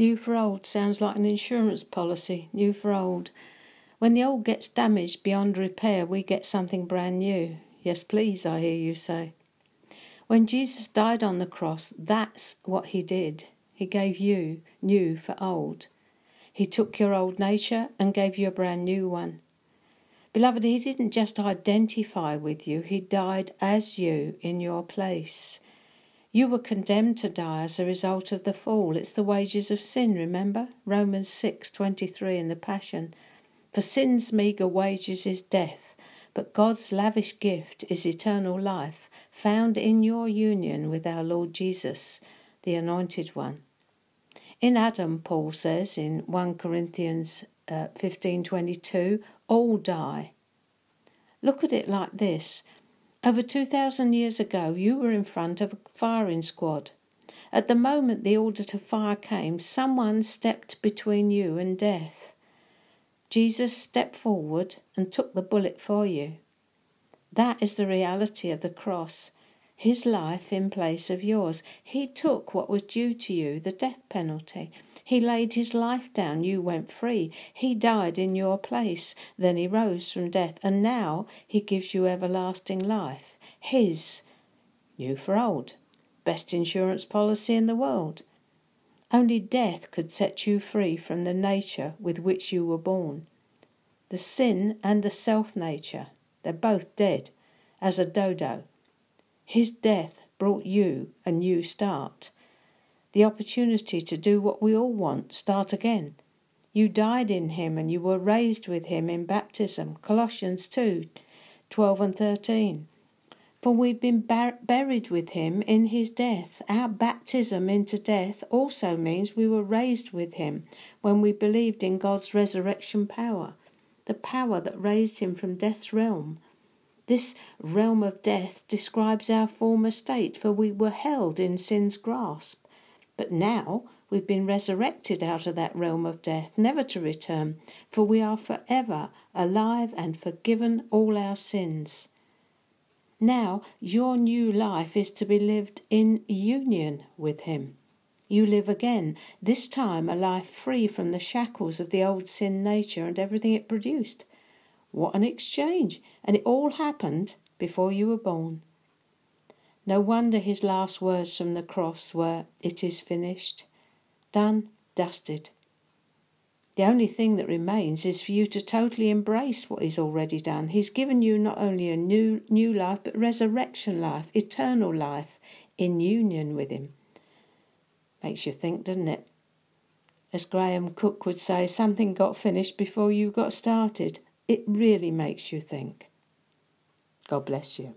New for old sounds like an insurance policy. New for old. When the old gets damaged beyond repair, we get something brand new. Yes, please, I hear you say. When Jesus died on the cross, that's what he did. He gave you new for old. He took your old nature and gave you a brand new one. Beloved, he didn't just identify with you, he died as you in your place. You were condemned to die as a result of the fall. It's the wages of sin, remember? Romans 6:23 in the Passion. For sin's meagre wages is death, but God's lavish gift is eternal life, found in your union with our Lord Jesus, the Anointed One. In Adam, Paul says in 1 Corinthians uh, 15:22, all die. Look at it like this. Over 2,000 years ago, you were in front of a firing squad. At the moment the order to fire came, someone stepped between you and death. Jesus stepped forward and took the bullet for you. That is the reality of the cross. His life in place of yours. He took what was due to you, the death penalty. He laid his life down, you went free. He died in your place, then he rose from death, and now he gives you everlasting life. His, new for old, best insurance policy in the world. Only death could set you free from the nature with which you were born. The sin and the self nature, they're both dead, as a dodo. His death brought you a new start. The opportunity to do what we all want, start again. You died in him and you were raised with him in baptism. Colossians 2 12 and 13. For we've been bar- buried with him in his death. Our baptism into death also means we were raised with him when we believed in God's resurrection power, the power that raised him from death's realm. This realm of death describes our former state, for we were held in sin's grasp. But now we've been resurrected out of that realm of death, never to return, for we are forever alive and forgiven all our sins. Now, your new life is to be lived in union with Him. You live again, this time a life free from the shackles of the old sin nature and everything it produced. What an exchange! And it all happened before you were born. No wonder his last words from the cross were, It is finished. Done, dusted. The only thing that remains is for you to totally embrace what he's already done. He's given you not only a new new life, but resurrection life, eternal life, in union with him. Makes you think, doesn't it? As Graham Cooke would say, something got finished before you got started. It really makes you think. God bless you.